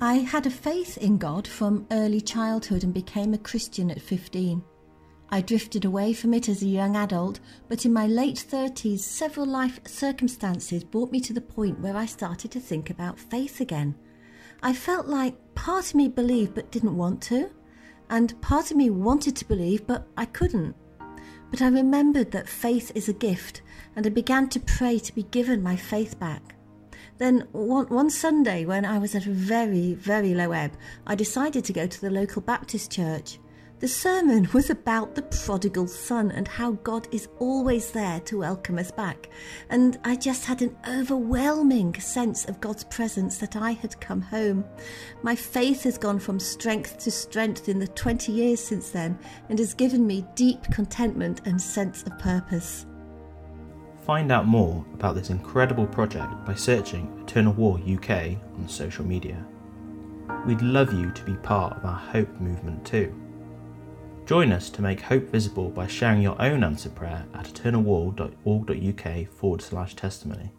I had a faith in God from early childhood and became a Christian at 15. I drifted away from it as a young adult, but in my late 30s, several life circumstances brought me to the point where I started to think about faith again. I felt like part of me believed but didn't want to, and part of me wanted to believe but I couldn't. But I remembered that faith is a gift, and I began to pray to be given my faith back. Then one, one Sunday, when I was at a very, very low ebb, I decided to go to the local Baptist church. The sermon was about the prodigal son and how God is always there to welcome us back. And I just had an overwhelming sense of God's presence that I had come home. My faith has gone from strength to strength in the 20 years since then and has given me deep contentment and sense of purpose. Find out more about this incredible project by searching Eternal Wall UK on social media. We'd love you to be part of our Hope movement too. Join us to make hope visible by sharing your own answer prayer at eternalwall.org.uk forward slash testimony.